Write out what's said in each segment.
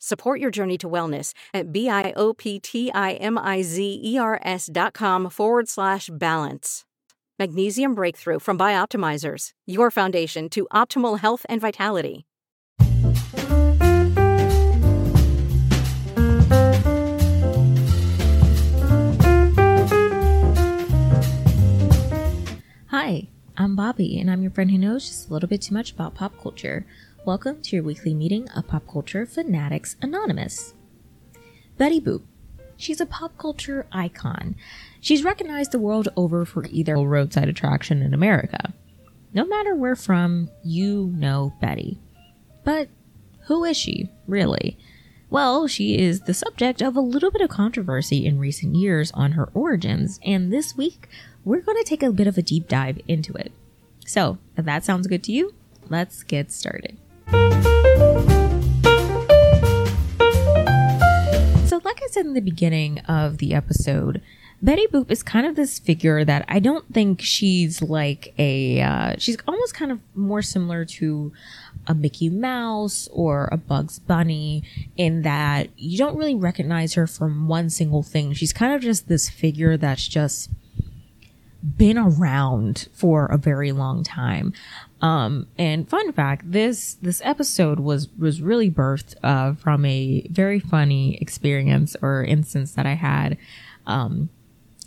Support your journey to wellness at B-I-O-P-T-I-M-I-Z-E-R-S dot com forward slash balance. Magnesium Breakthrough from Bioptimizers, your foundation to optimal health and vitality. Hi, I'm Bobby, and I'm your friend who knows just a little bit too much about pop culture. Welcome to your weekly meeting of Pop Culture Fanatics Anonymous. Betty Boop. She's a pop culture icon. She's recognized the world over for either roadside attraction in America. No matter where from, you know Betty. But who is she, really? Well, she is the subject of a little bit of controversy in recent years on her origins, and this week we're going to take a bit of a deep dive into it. So, if that sounds good to you, let's get started. So, like I said in the beginning of the episode, Betty Boop is kind of this figure that I don't think she's like a, uh, she's almost kind of more similar to a Mickey Mouse or a Bugs Bunny in that you don't really recognize her from one single thing. She's kind of just this figure that's just been around for a very long time. Um, and fun fact, this, this episode was, was really birthed, uh, from a very funny experience or instance that I had, um,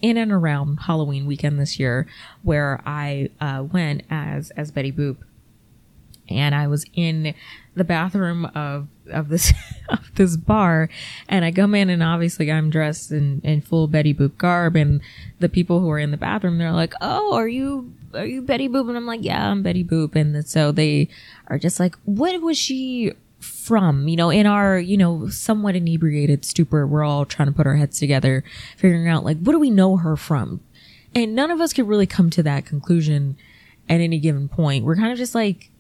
in and around Halloween weekend this year where I, uh, went as, as Betty Boop. And I was in the bathroom of of this of this bar and I come in and obviously I'm dressed in, in full Betty Boop garb and the people who are in the bathroom they're like, Oh, are you are you Betty Boop? And I'm like, Yeah, I'm Betty Boop and so they are just like, What was she from? You know, in our, you know, somewhat inebriated stupor, we're all trying to put our heads together, figuring out like what do we know her from? And none of us could really come to that conclusion at any given point. We're kind of just like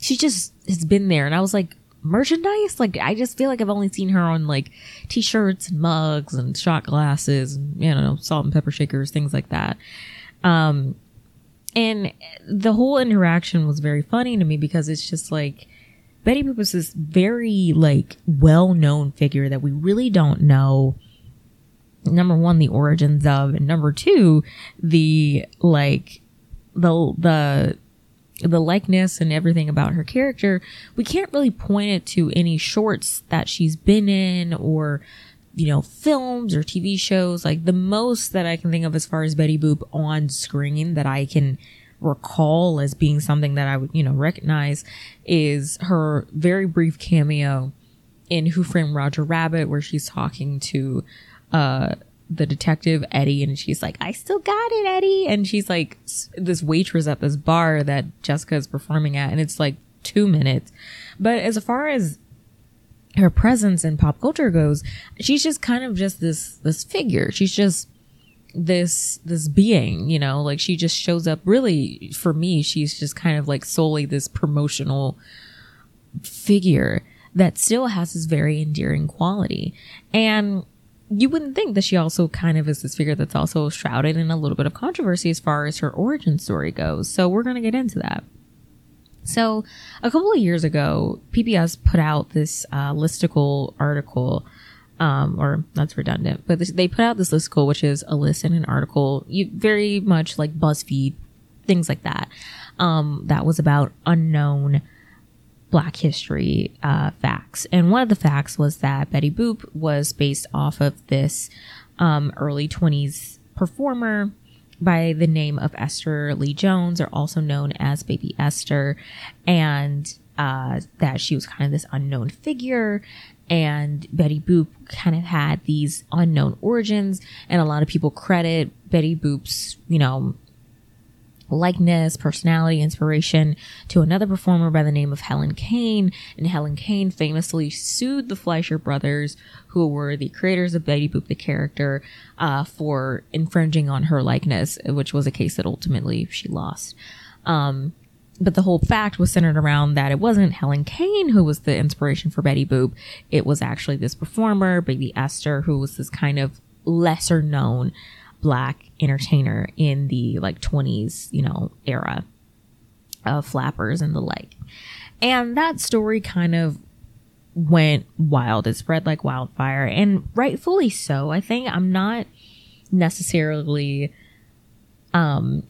she just has been there. And I was like, merchandise? Like, I just feel like I've only seen her on like t-shirts and mugs and shot glasses and, you know, salt and pepper shakers, things like that. Um, and the whole interaction was very funny to me because it's just like, Betty Boop is this very like well-known figure that we really don't know number one the origins of and number two the like the the the likeness and everything about her character, we can't really point it to any shorts that she's been in or, you know, films or TV shows. Like the most that I can think of as far as Betty Boop on screen that I can recall as being something that I would, you know, recognize is her very brief cameo in Who Framed Roger Rabbit, where she's talking to, uh, the detective Eddie and she's like, I still got it, Eddie. And she's like this waitress at this bar that Jessica is performing at. And it's like two minutes. But as far as her presence in pop culture goes, she's just kind of just this, this figure. She's just this, this being, you know, like she just shows up really for me. She's just kind of like solely this promotional figure that still has this very endearing quality. And you wouldn't think that she also kind of is this figure that's also shrouded in a little bit of controversy as far as her origin story goes. So we're going to get into that. So, a couple of years ago, PBS put out this uh, listicle article, um, or that's redundant, but this, they put out this listicle, which is a list and an article, you, very much like BuzzFeed, things like that, um, that was about unknown Black history uh, facts. And one of the facts was that Betty Boop was based off of this um, early 20s performer by the name of Esther Lee Jones, or also known as Baby Esther, and uh, that she was kind of this unknown figure. And Betty Boop kind of had these unknown origins, and a lot of people credit Betty Boop's, you know, likeness, personality, inspiration to another performer by the name of Helen Kane. And Helen Kane famously sued the Fleischer brothers, who were the creators of Betty Boop the character, uh, for infringing on her likeness, which was a case that ultimately she lost. Um, but the whole fact was centered around that it wasn't Helen Kane who was the inspiration for Betty Boop. It was actually this performer, Baby Esther, who was this kind of lesser known black entertainer in the like 20s, you know, era of flappers and the like. And that story kind of went wild. It spread like wildfire and rightfully so. I think I'm not necessarily um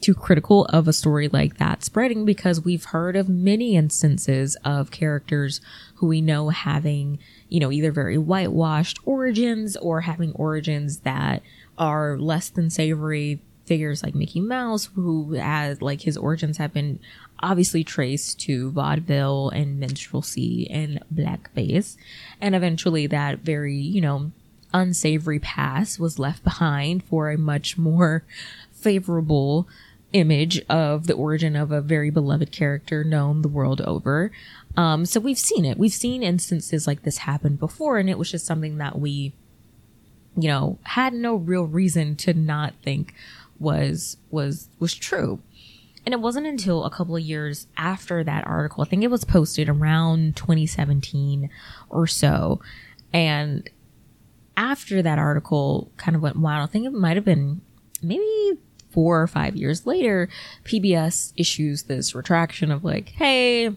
too critical of a story like that spreading because we've heard of many instances of characters who we know having, you know, either very whitewashed origins or having origins that are less than savory figures like Mickey Mouse, who has like his origins have been obviously traced to vaudeville and minstrelsy and blackface. And eventually that very, you know, unsavory past was left behind for a much more favorable image of the origin of a very beloved character known the world over. Um, so we've seen it. We've seen instances like this happen before, and it was just something that we you know, had no real reason to not think was was was true. And it wasn't until a couple of years after that article, I think it was posted around 2017 or so. And after that article kind of went wild, I think it might have been maybe four or five years later, PBS issues this retraction of like, hey,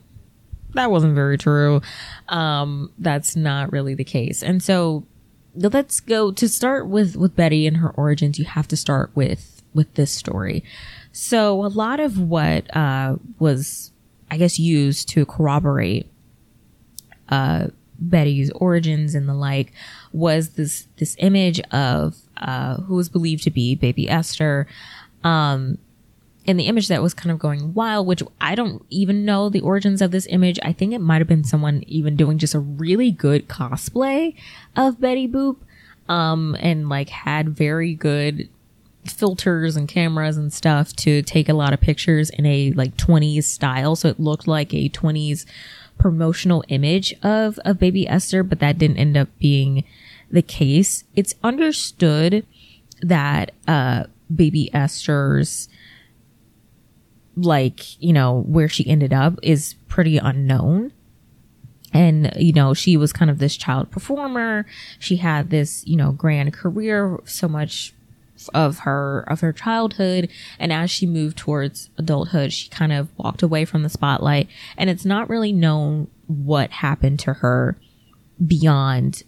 that wasn't very true. Um, that's not really the case. And so let's go to start with with Betty and her origins. You have to start with with this story. So a lot of what uh, was, I guess, used to corroborate uh, Betty's origins and the like was this this image of uh, who was believed to be Baby Esther. Um, in the image that was kind of going wild, which I don't even know the origins of this image. I think it might have been someone even doing just a really good cosplay of Betty Boop, um, and like had very good filters and cameras and stuff to take a lot of pictures in a like 20s style. So it looked like a 20s promotional image of, of baby Esther, but that didn't end up being the case. It's understood that, uh, baby Esther's, like, you know, where she ended up is pretty unknown. And, you know, she was kind of this child performer. She had this, you know, grand career, so much of her of her childhood and as she moved towards adulthood she kind of walked away from the spotlight and it's not really known what happened to her beyond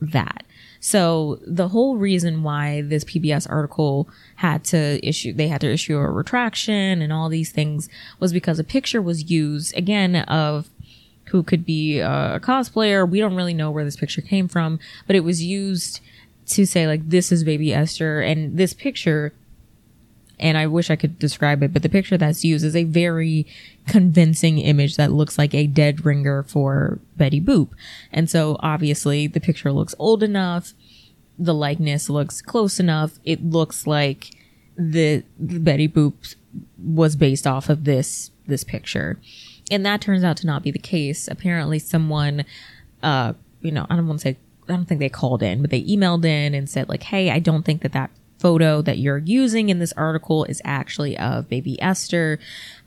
that so the whole reason why this PBS article had to issue, they had to issue a retraction and all these things was because a picture was used again of who could be a cosplayer. We don't really know where this picture came from, but it was used to say like, this is baby Esther and this picture and I wish I could describe it, but the picture that's used is a very convincing image that looks like a dead ringer for Betty Boop. And so obviously the picture looks old enough, the likeness looks close enough, it looks like the, the Betty Boop was based off of this this picture. And that turns out to not be the case. Apparently someone uh you know, I don't want to say I don't think they called in, but they emailed in and said like, "Hey, I don't think that that photo that you're using in this article is actually of baby Esther.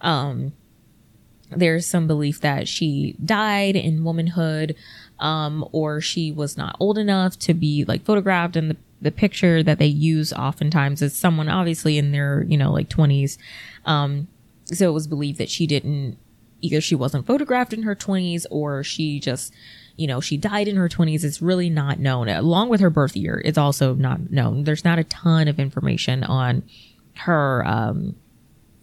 Um, there's some belief that she died in womanhood, um, or she was not old enough to be like photographed in the, the picture that they use oftentimes is someone obviously in their, you know, like 20s. Um, so it was believed that she didn't either she wasn't photographed in her 20s or she just you know she died in her 20s it's really not known. Along with her birth year it's also not known. There's not a ton of information on her um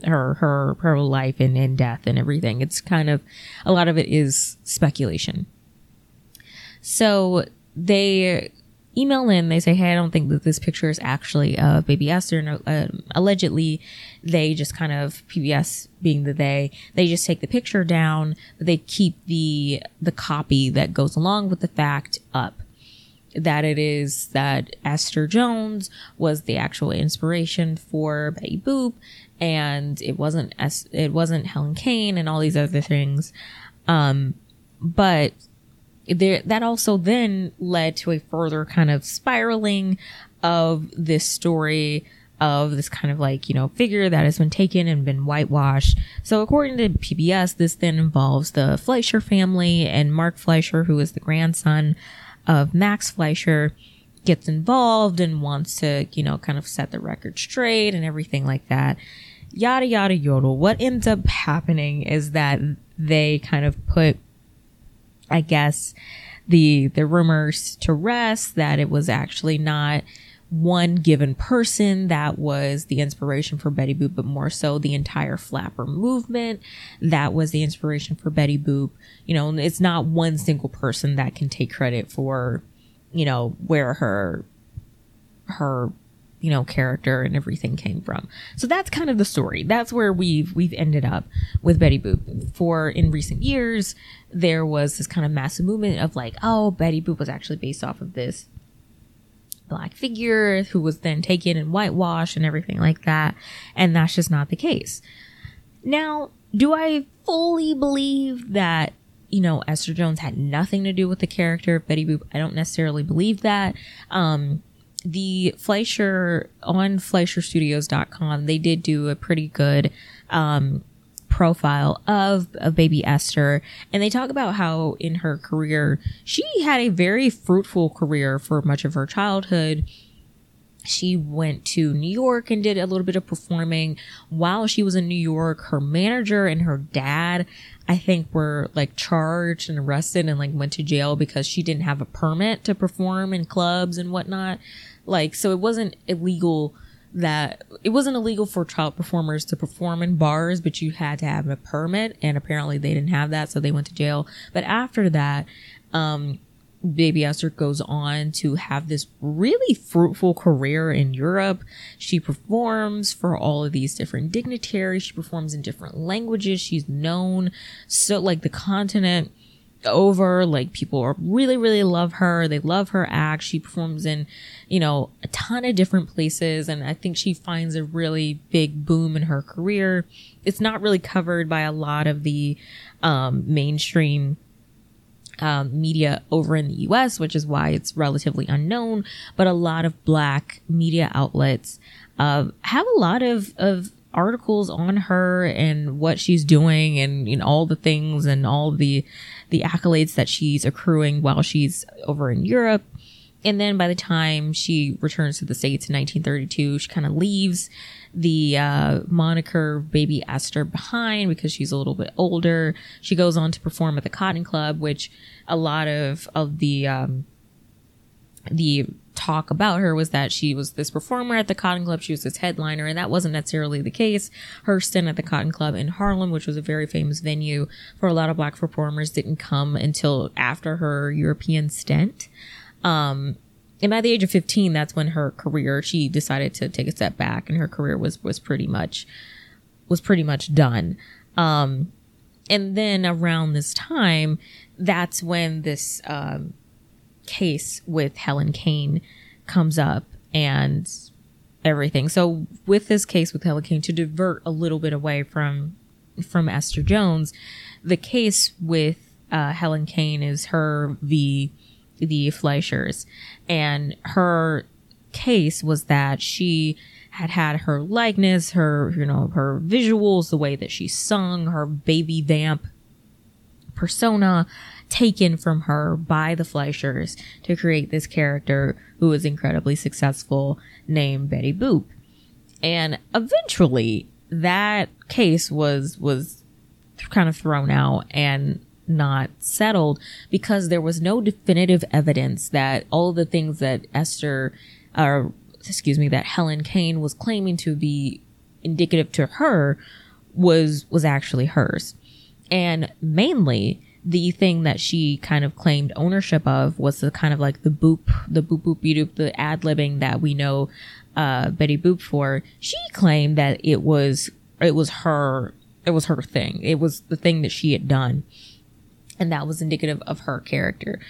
her her her life and, and death and everything. It's kind of a lot of it is speculation. So they email in. They say, "Hey, I don't think that this picture is actually of baby Esther." And uh, allegedly, they just kind of PBS being the they, they just take the picture down, but they keep the the copy that goes along with the fact up. That it is that Esther Jones was the actual inspiration for Betty Boop, and it wasn't it wasn't Helen Kane and all these other things. Um, but there that also then led to a further kind of spiraling of this story of this kind of like, you know, figure that has been taken and been whitewashed. So according to PBS, this then involves the Fleischer family and Mark Fleischer, who is the grandson of Max Fleischer, gets involved and wants to, you know, kind of set the record straight and everything like that. Yada yada yodel. What ends up happening is that they kind of put I guess the the rumors to rest that it was actually not one given person that was the inspiration for Betty Boop, but more so the entire flapper movement that was the inspiration for Betty Boop. You know, it's not one single person that can take credit for, you know, where her her you know character and everything came from. So that's kind of the story. That's where we've we've ended up with Betty Boop. For in recent years, there was this kind of massive movement of like, oh, Betty Boop was actually based off of this black figure who was then taken and whitewashed and everything like that. And that's just not the case. Now, do I fully believe that you know, Esther Jones had nothing to do with the character of Betty Boop. I don't necessarily believe that. Um, the Fleischer on FleischerStudios.com, they did do a pretty good um, profile of, of baby Esther. And they talk about how in her career, she had a very fruitful career for much of her childhood. She went to New York and did a little bit of performing while she was in New York. Her manager and her dad, I think, were like charged and arrested and like went to jail because she didn't have a permit to perform in clubs and whatnot. Like, so it wasn't illegal that it wasn't illegal for child performers to perform in bars, but you had to have a permit, and apparently they didn't have that, so they went to jail. But after that, um, Baby Esther goes on to have this really fruitful career in Europe. She performs for all of these different dignitaries. She performs in different languages. She's known so like the continent over. Like people really, really love her. They love her act. She performs in, you know, a ton of different places. And I think she finds a really big boom in her career. It's not really covered by a lot of the, um, mainstream, um, media over in the US, which is why it's relatively unknown. But a lot of black media outlets, uh, have a lot of, of articles on her and what she's doing and you know all the things and all the the accolades that she's accruing while she's over in Europe. And then by the time she returns to the States in 1932, she kind of leaves the uh, moniker Baby Esther behind because she's a little bit older. She goes on to perform at the Cotton Club, which a lot of, of the, um, the talk about her was that she was this performer at the Cotton Club. She was this headliner, and that wasn't necessarily the case. Her stint at the Cotton Club in Harlem, which was a very famous venue for a lot of black performers, didn't come until after her European stint. Um, and by the age of 15, that's when her career, she decided to take a step back and her career was, was pretty much, was pretty much done. Um, and then around this time, that's when this, um, case with Helen Kane comes up and everything. So with this case with Helen Kane, to divert a little bit away from from Esther Jones, the case with uh, Helen Kane is her v the Fleischers, and her case was that she had had her likeness, her you know her visuals, the way that she sung, her baby vamp persona taken from her by the Fleischers to create this character who was incredibly successful named Betty Boop. And eventually that case was was kind of thrown out and not settled because there was no definitive evidence that all the things that Esther, or excuse me, that Helen Kane was claiming to be indicative to her was was actually hers. And mainly the thing that she kind of claimed ownership of was the kind of like the boop, the boop boop doop, the ad libbing that we know uh, Betty Boop for. She claimed that it was it was her it was her thing. It was the thing that she had done, and that was indicative of her character.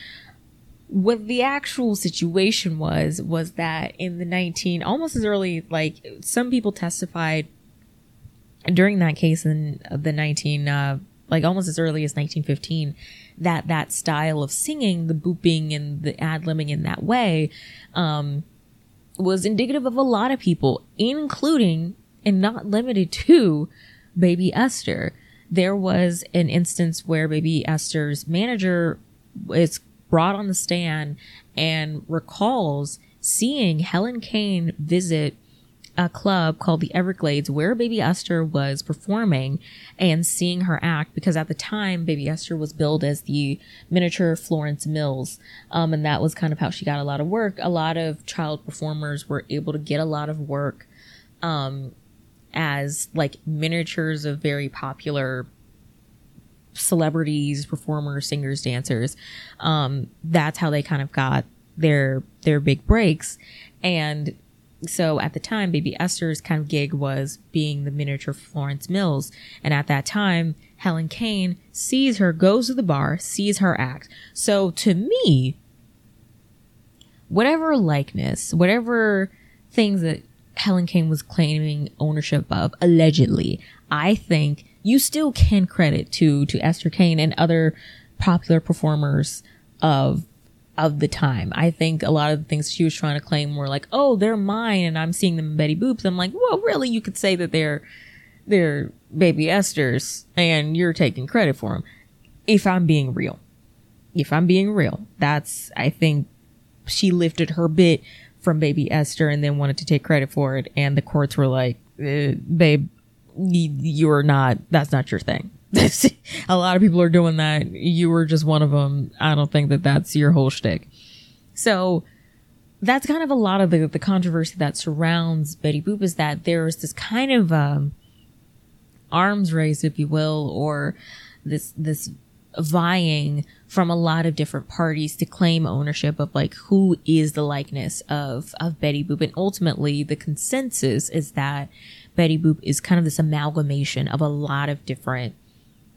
What the actual situation was was that in the 19 almost as early like some people testified during that case in the 19 uh, like almost as early as 1915 that that style of singing the booping and the ad libbing in that way um, was indicative of a lot of people including and not limited to baby esther. There was an instance where baby esther's manager is brought on the stand and recalls seeing helen kane visit a club called the Everglades where Baby Esther was performing and seeing her act because at the time Baby Esther was billed as the miniature Florence Mills. Um, and that was kind of how she got a lot of work. A lot of child performers were able to get a lot of work um, as like miniatures of very popular celebrities, performers, singers, dancers. Um, that's how they kind of got their their big breaks. And so at the time, Baby Esther's kind of gig was being the miniature Florence Mills. And at that time, Helen Kane sees her, goes to the bar, sees her act. So to me, whatever likeness, whatever things that Helen Kane was claiming ownership of, allegedly, I think you still can credit to to Esther Kane and other popular performers of of the time. I think a lot of the things she was trying to claim were like, oh, they're mine and I'm seeing them in Betty Boop's. I'm like, well, really, you could say that they're, they're baby Esther's and you're taking credit for them. If I'm being real. If I'm being real. That's, I think she lifted her bit from baby Esther and then wanted to take credit for it. And the courts were like, eh, babe, you're not, that's not your thing. a lot of people are doing that. You were just one of them. I don't think that that's your whole shtick. So that's kind of a lot of the, the controversy that surrounds Betty Boop is that there's this kind of um, arms race, if you will, or this this vying from a lot of different parties to claim ownership of like who is the likeness of of Betty Boop, and ultimately the consensus is that Betty Boop is kind of this amalgamation of a lot of different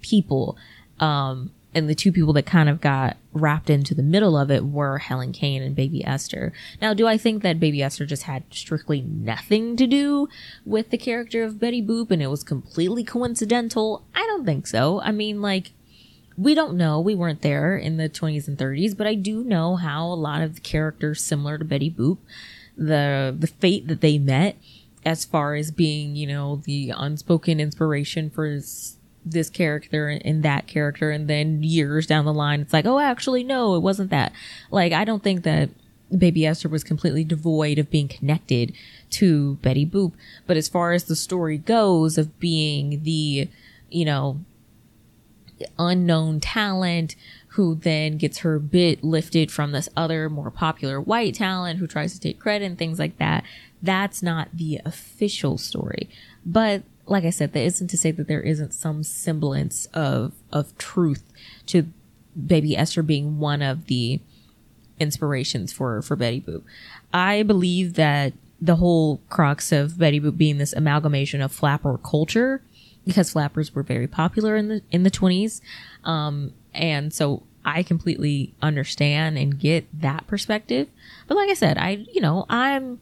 people. Um, and the two people that kind of got wrapped into the middle of it were Helen Kane and Baby Esther. Now, do I think that Baby Esther just had strictly nothing to do with the character of Betty Boop and it was completely coincidental? I don't think so. I mean, like, we don't know. We weren't there in the 20s and 30s, but I do know how a lot of the characters similar to Betty Boop, the the fate that they met as far as being, you know, the unspoken inspiration for this character and that character and then years down the line it's like oh actually no it wasn't that. Like i don't think that baby esther was completely devoid of being connected to betty boop but as far as the story goes of being the you know unknown talent who then gets her bit lifted from this other more popular white talent who tries to take credit and things like that that's not the official story. But like I said, that isn't to say that there isn't some semblance of of truth to Baby Esther being one of the inspirations for for Betty Boop. I believe that the whole crux of Betty Boop being this amalgamation of flapper culture, because flappers were very popular in the in the twenties, um, and so I completely understand and get that perspective. But like I said, I you know I'm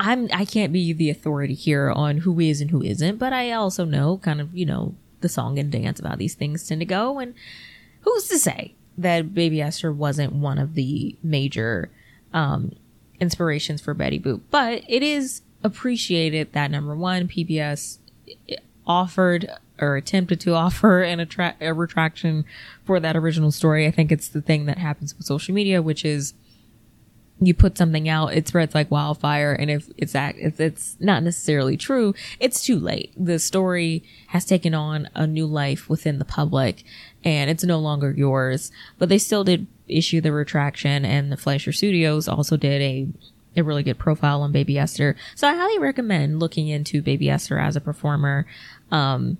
I'm I can't be the authority here on who is and who isn't, but I also know kind of, you know, the song and dance about these things tend to go and who's to say that Baby Esther wasn't one of the major um inspirations for Betty Boop. But it is appreciated that number one, PBS offered or attempted to offer an attra- a retraction for that original story. I think it's the thing that happens with social media, which is you put something out, it spreads like wildfire. And if it's act, if it's not necessarily true, it's too late. The story has taken on a new life within the public and it's no longer yours. But they still did issue the retraction and the Fleischer Studios also did a a really good profile on Baby Esther. So I highly recommend looking into Baby Esther as a performer. Um,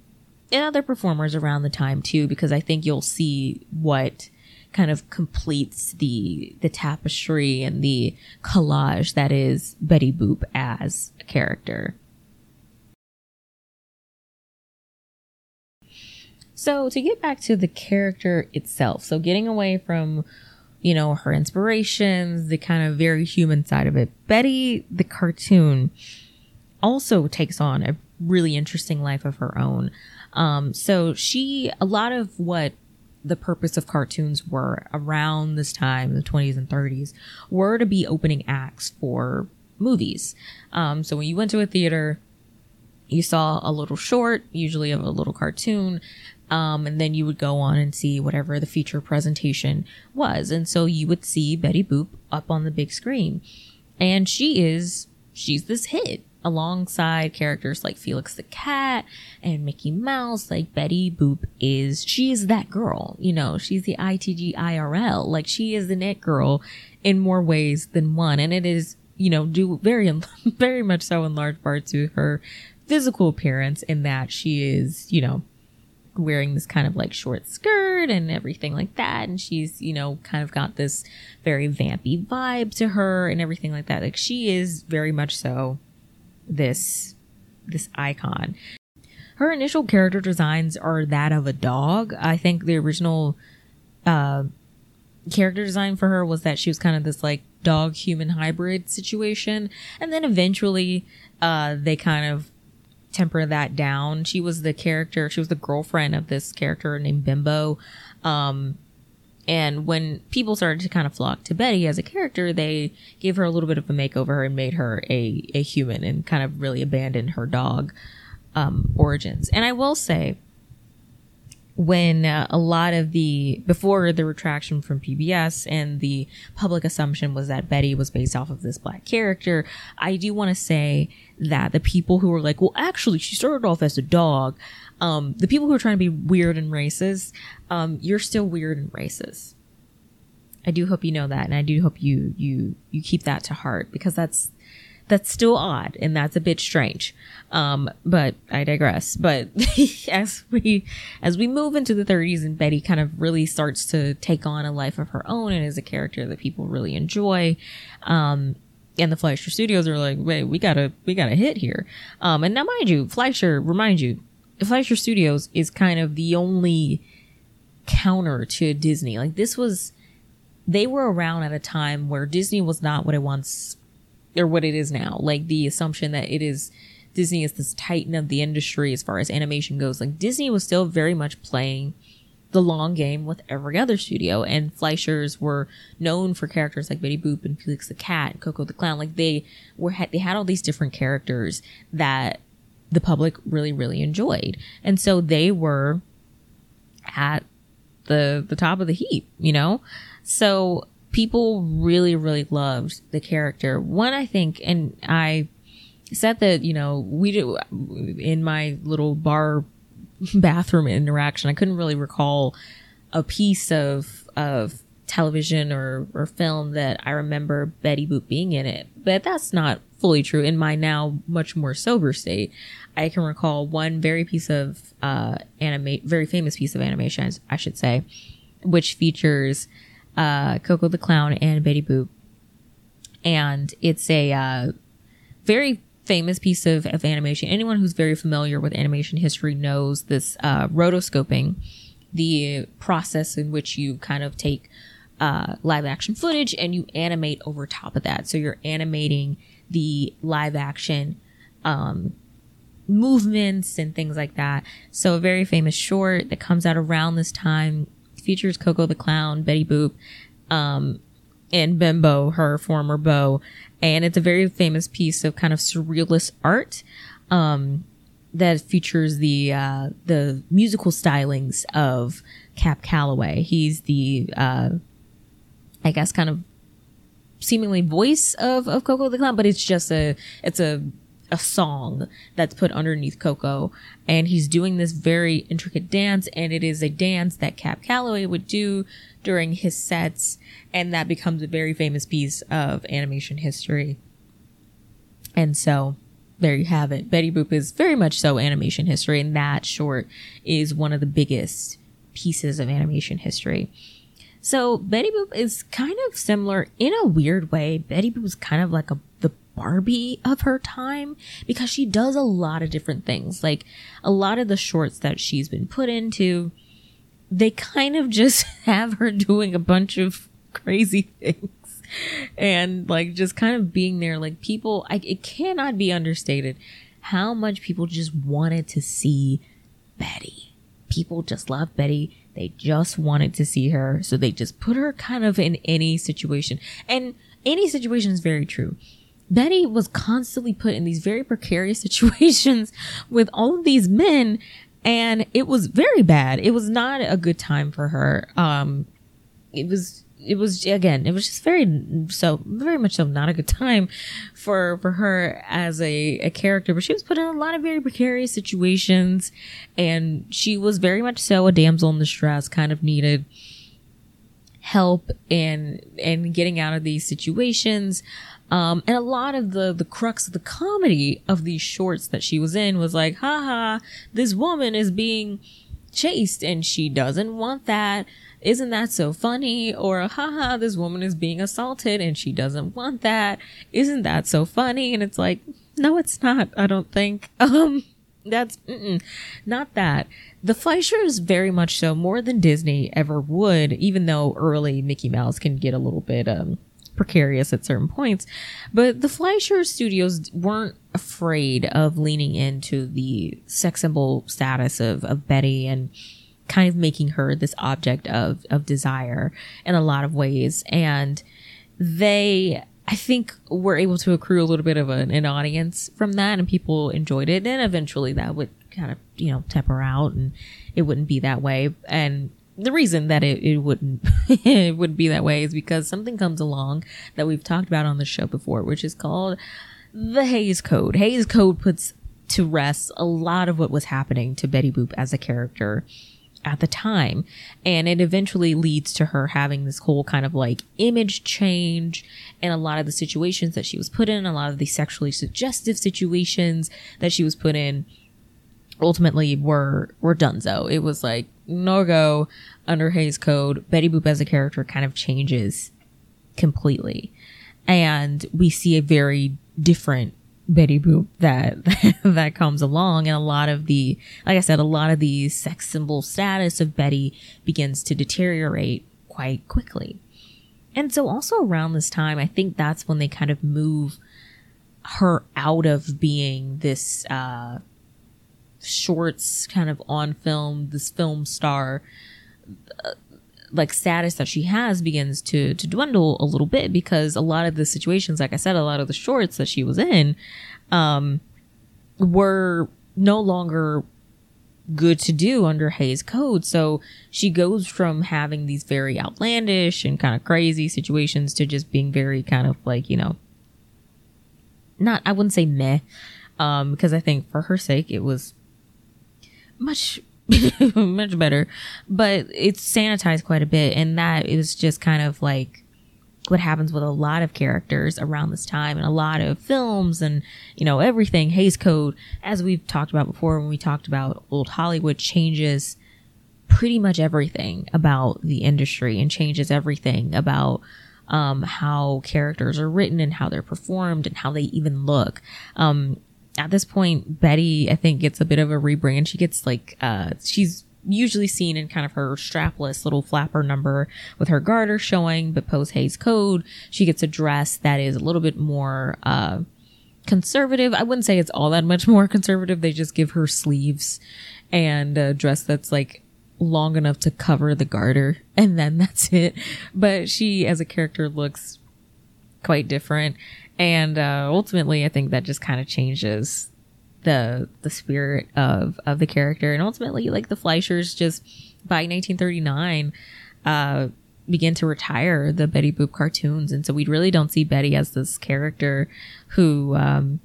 and other performers around the time too, because I think you'll see what kind of completes the the tapestry and the collage that is Betty Boop as a character. So to get back to the character itself, so getting away from you know her inspirations, the kind of very human side of it, Betty the cartoon also takes on a really interesting life of her own. Um, so she a lot of what the purpose of cartoons were around this time, the 20s and 30s, were to be opening acts for movies. Um, so when you went to a theater, you saw a little short, usually of a little cartoon, um, and then you would go on and see whatever the feature presentation was. And so you would see Betty Boop up on the big screen. And she is, she's this hit alongside characters like Felix the Cat and Mickey Mouse, like Betty Boop is, she is that girl, you know, she's the ITG IRL, like she is the net girl in more ways than one. And it is, you know, due very, very much so in large part to her physical appearance in that she is, you know, wearing this kind of like short skirt and everything like that. And she's, you know, kind of got this very vampy vibe to her and everything like that. Like she is very much so this this icon. Her initial character designs are that of a dog. I think the original uh, character design for her was that she was kind of this like dog human hybrid situation, and then eventually uh, they kind of temper that down. She was the character. She was the girlfriend of this character named Bimbo. Um, and when people started to kind of flock to Betty as a character, they gave her a little bit of a makeover and made her a, a human and kind of really abandoned her dog um, origins. And I will say, when uh, a lot of the before the retraction from PBS and the public assumption was that Betty was based off of this black character, I do want to say that the people who were like, well, actually, she started off as a dog. Um, the people who are trying to be weird and racist, um, you're still weird and racist. I do hope you know that, and I do hope you you you keep that to heart because that's that's still odd and that's a bit strange. Um, but I digress. But as we as we move into the 30s and Betty kind of really starts to take on a life of her own and is a character that people really enjoy, um, and the Fleischer Studios are like, wait, we gotta we gotta hit here. Um, and now mind you, Fleischer, remind you, Fleischer Studios is kind of the only counter to Disney. Like this was they were around at a time where Disney was not what it once or what it is now. Like the assumption that it is Disney is this titan of the industry as far as animation goes. Like Disney was still very much playing the long game with every other studio and Fleischers were known for characters like Betty Boop and Felix the Cat and Koko the Clown. Like they were, they had all these different characters that the public really, really enjoyed. And so they were at the, the top of the heap, you know? So people really, really loved the character. One, I think, and I said that, you know, we do in my little bar bathroom interaction, I couldn't really recall a piece of, of television or, or film that I remember Betty Boop being in it. But that's not fully true. In my now much more sober state, I can recall one very piece of uh animate very famous piece of animation, I should say, which features uh, Koko the Clown and Betty Boop. And it's a uh, very famous piece of, of animation. Anyone who's very familiar with animation history knows this uh, rotoscoping, the process in which you kind of take uh, live action footage and you animate over top of that. So you're animating the live action um, movements and things like that. So a very famous short that comes out around this time features Koko the Clown, Betty Boop, um, and Bimbo, her former beau. And it's a very famous piece of kind of surrealist art. Um, that features the uh, the musical stylings of Cab Calloway. He's the uh, I guess kind of seemingly voice of of Koko the clown, but it's just a it's a a song that's put underneath Koko, and he's doing this very intricate dance, and it is a dance that Cab Calloway would do during his sets, and that becomes a very famous piece of animation history. And so there you have it. Betty Boop is very much so animation history, and that short is one of the biggest pieces of animation history. So Betty Boop is kind of similar in a weird way. Betty Boop is kind of like a the Barbie of her time because she does a lot of different things. Like a lot of the shorts that she's been put into, they kind of just have her doing a bunch of crazy things and like just kind of being there like people I, it cannot be understated how much people just wanted to see betty people just love betty they just wanted to see her so they just put her kind of in any situation. And any situation is very true. Betty was constantly put in these very precarious situations with all of these men and it was very bad. It was not a good time for her. Um it was it was again it was just very so very much so not a good time for for her as a, a character. But she was put in a lot of very precarious situations and she was very much so a damsel in distress kind of needed help and and getting out of these situations. Um, and a lot of the the crux of the comedy of these shorts that she was in was like haha this woman is being chased and she doesn't want that isn't that so funny? Or, haha, this woman is being assaulted and she doesn't want that. Isn't that so funny? And it's like, no, it's not. I don't think. Um, that's not that. The Fleischers very much so more than Disney ever would, even though early Mickey Mouse can get a little bit, um, precarious at certain points. But the Fleischer studios weren't afraid of leaning into the sex symbol status of, of Betty and kind of making her this object of of desire in a lot of ways. And they I think were able to accrue a little bit of an, an audience from that and people enjoyed it. And eventually that would kind of you know temper out and it wouldn't be that way. And the reason that it, it wouldn't it would be that way is because something comes along that we've talked about on the show before which is called the Hays Code. Hays Code puts to rest a lot of what was happening to Betty Boop as a character at the time. And it eventually leads to her having this whole kind of like image change and a lot of the situations that she was put in, a lot of the sexually suggestive situations that she was put in ultimately were were donezo. It was like no go under Hays Code. Betty Boop as a character kind of changes completely. And we see a very different Betty Boop that that comes along and a lot of the like I said a lot of the sex symbol status of Betty begins to deteriorate quite quickly. And so also around this time I think that's when they kind of move her out of being this uh shorts kind of on film this film star uh, like status that she has begins to to dwindle a little bit because a lot of the situations like i said a lot of the shorts that she was in um were no longer good to do under Hays Code. So she goes from having these very outlandish and kind of crazy situations to just being very kind of like, you know, not, I wouldn't say meh, um, because I think for her sake, it was much much better. But it's sanitized quite a bit, and that is just kind of like what happens with a lot of characters around this time and a lot of films and you know everything Hays Code as we've talked about before when we talked about old Hollywood changes pretty much everything about the industry and changes everything about um, how characters are written and how they're performed and how they even look. Um, at this point, Betty, I think, gets a bit of a rebrand. She gets like, uh, she's usually seen in kind of her strapless little flapper number with her garter showing, but post Hays Code, she gets a dress that is a little bit more, uh, conservative. I wouldn't say it's all that much more conservative. They just give her sleeves and a dress that's like long enough to cover the garter and then that's it. But she as a character looks quite different and uh, ultimately i think that just kind of changes the the spirit of of the character and ultimately like the fleischers just by 1939 uh begin to retire the Betty Boop cartoons. And so we really don't see Betty as this character who, um,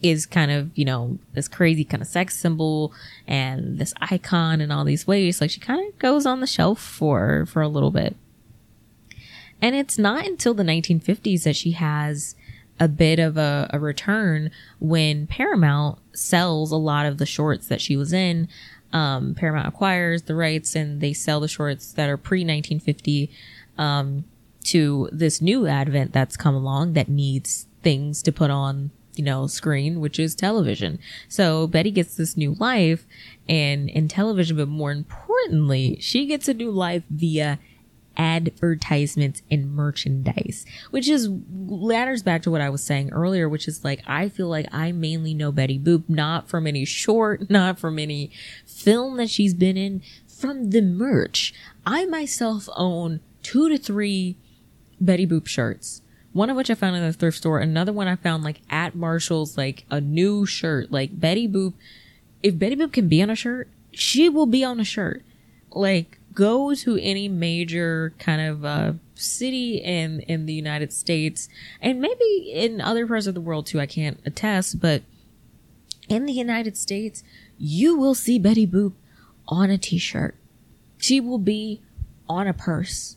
is kind of, you know, this crazy kind of sex symbol and this icon in all these ways. Like she kind of goes on the shelf for, for a little bit. And it's not until the 1950s that she has a bit of a, a return when Paramount sells a lot of the shorts that she was in. Um, Paramount acquires the rights and they sell the shorts that are pre 1950 um, to this new advent that's come along that needs things to put on you know screen which is television so betty gets this new life and in television but more importantly she gets a new life via advertisements and merchandise, which is ladders back to what I was saying earlier, which is like, I feel like I mainly know Betty Boop, not from any short, not from any film that she's been in, from the merch. I myself own two to three Betty Boop shirts. One of which I found in the thrift store. Another one I found like at Marshall's, like a new shirt. Like Betty Boop. If Betty Boop can be on a shirt, she will be on a shirt. Like go to any major kind of uh, city in in the United States and maybe in other parts of the world too. I can't attest, but in the United States, you will see Betty Boop on a t-shirt. She will be on a purse.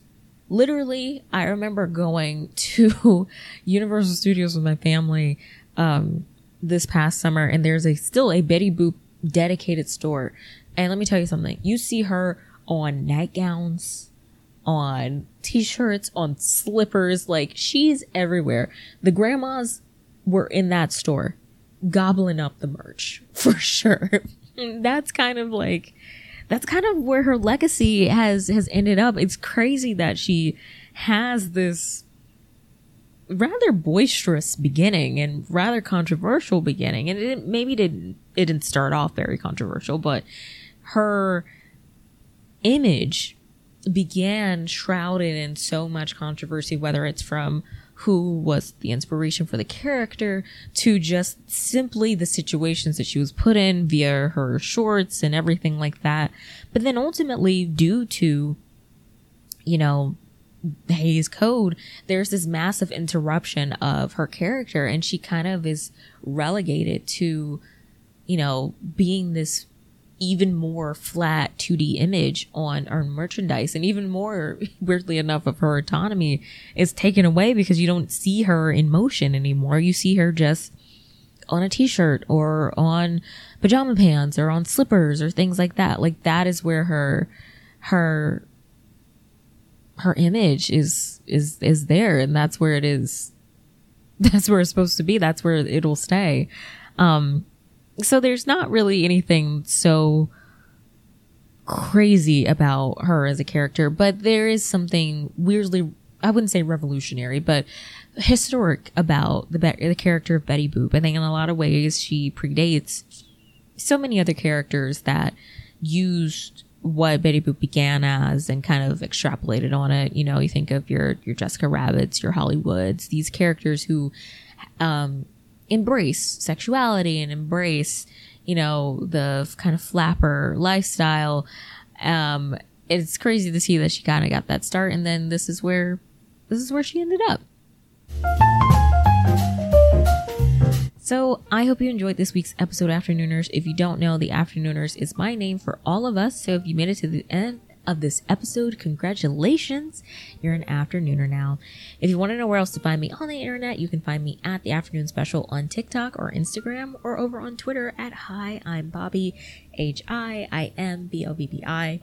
Literally, I remember going to Universal Studios with my family um, this past summer, and there's a still a Betty Boop dedicated store. And let me tell you something. You see her on nightgowns, on t-shirts, on slippers. Like she's everywhere. The grandmas were in that store gobbling up the merch for sure. that's kind of like, that's kind of where her legacy has, has ended up. It's crazy that she has this rather boisterous beginning and rather controversial beginning. And it maybe didn't, it didn't start off very controversial, but her, image began shrouded in so much controversy, whether it's from who was the inspiration for the character to just simply the situations that she was put in via her shorts and everything like that. But then ultimately, due to, you know, Hays Code, there's this massive interruption of her character, and she kind of is relegated to, you know, being this even more flat 2D image on our merchandise and even more weirdly enough of her autonomy is taken away because you don't see her in motion anymore. You see her just on a t-shirt or on pajama pants or on slippers or things like that. Like that is where her her her image is is is there and that's where it is that's where it's supposed to be. That's where it'll stay. Um so there's not really anything so crazy about her as a character, but there is something weirdly, I wouldn't say revolutionary, but historic about the, the character of Betty Boop. I think in a lot of ways she predates so many other characters that used what Betty Boop began as and kind of extrapolated on it. You know, you think of your your Jessica Rabbits, your Holli Woulds, these characters who um, embrace sexuality and embrace, you know, the kind of flapper lifestyle. Um, it's crazy to see that she kind of got that start, and then this is where this is where she ended up. So I hope you enjoyed this week's episode, Afternooners. If you don't know, the Afternooners is my name for all of us. So if you made it to the end of this episode. Congratulations. You're an afternooner now. If you want to know where else to find me on the internet, you can find me at the afternoon special on TikTok or Instagram or over on Twitter at Hi, I'm Bobbi, H I I M B O B B I.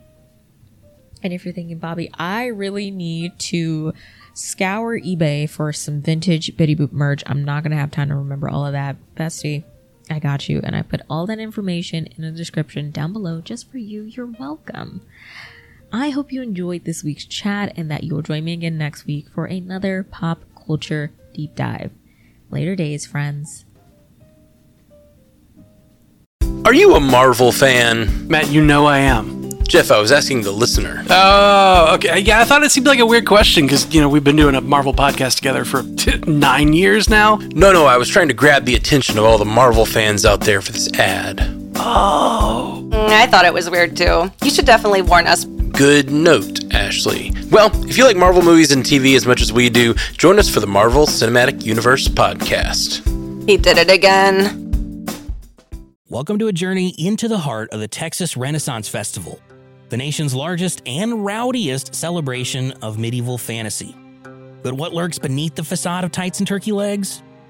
And if you're thinking, Bobbi, I really need to scour eBay for some vintage Betty Boop merch, I'm not going to have time to remember all of that. Bestie, I got you. And I put all that information in the description down below just for you. You're welcome. I hope you enjoyed this week's chat and that you'll join me again next week for another pop culture deep dive. Later days, friends. Are you a Marvel fan? Matt, you know I am. Jeff, I was asking the listener. Oh, okay. Yeah, I thought it seemed like a weird question because, you know, we've been doing a Marvel podcast together for t- nine years now. No, no, I was trying to grab the attention of all the Marvel fans out there for this ad. Oh. I thought it was weird too. You should definitely warn us. Good note, Ashley. Well, if you like Marvel movies and TV as much as we do, join us for the Marvel Cinematic Universe podcast. He did it again. Welcome to a journey into the heart of the Texas Renaissance Festival, the nation's largest and rowdiest celebration of medieval fantasy. But what lurks beneath the facade of tights and turkey legs?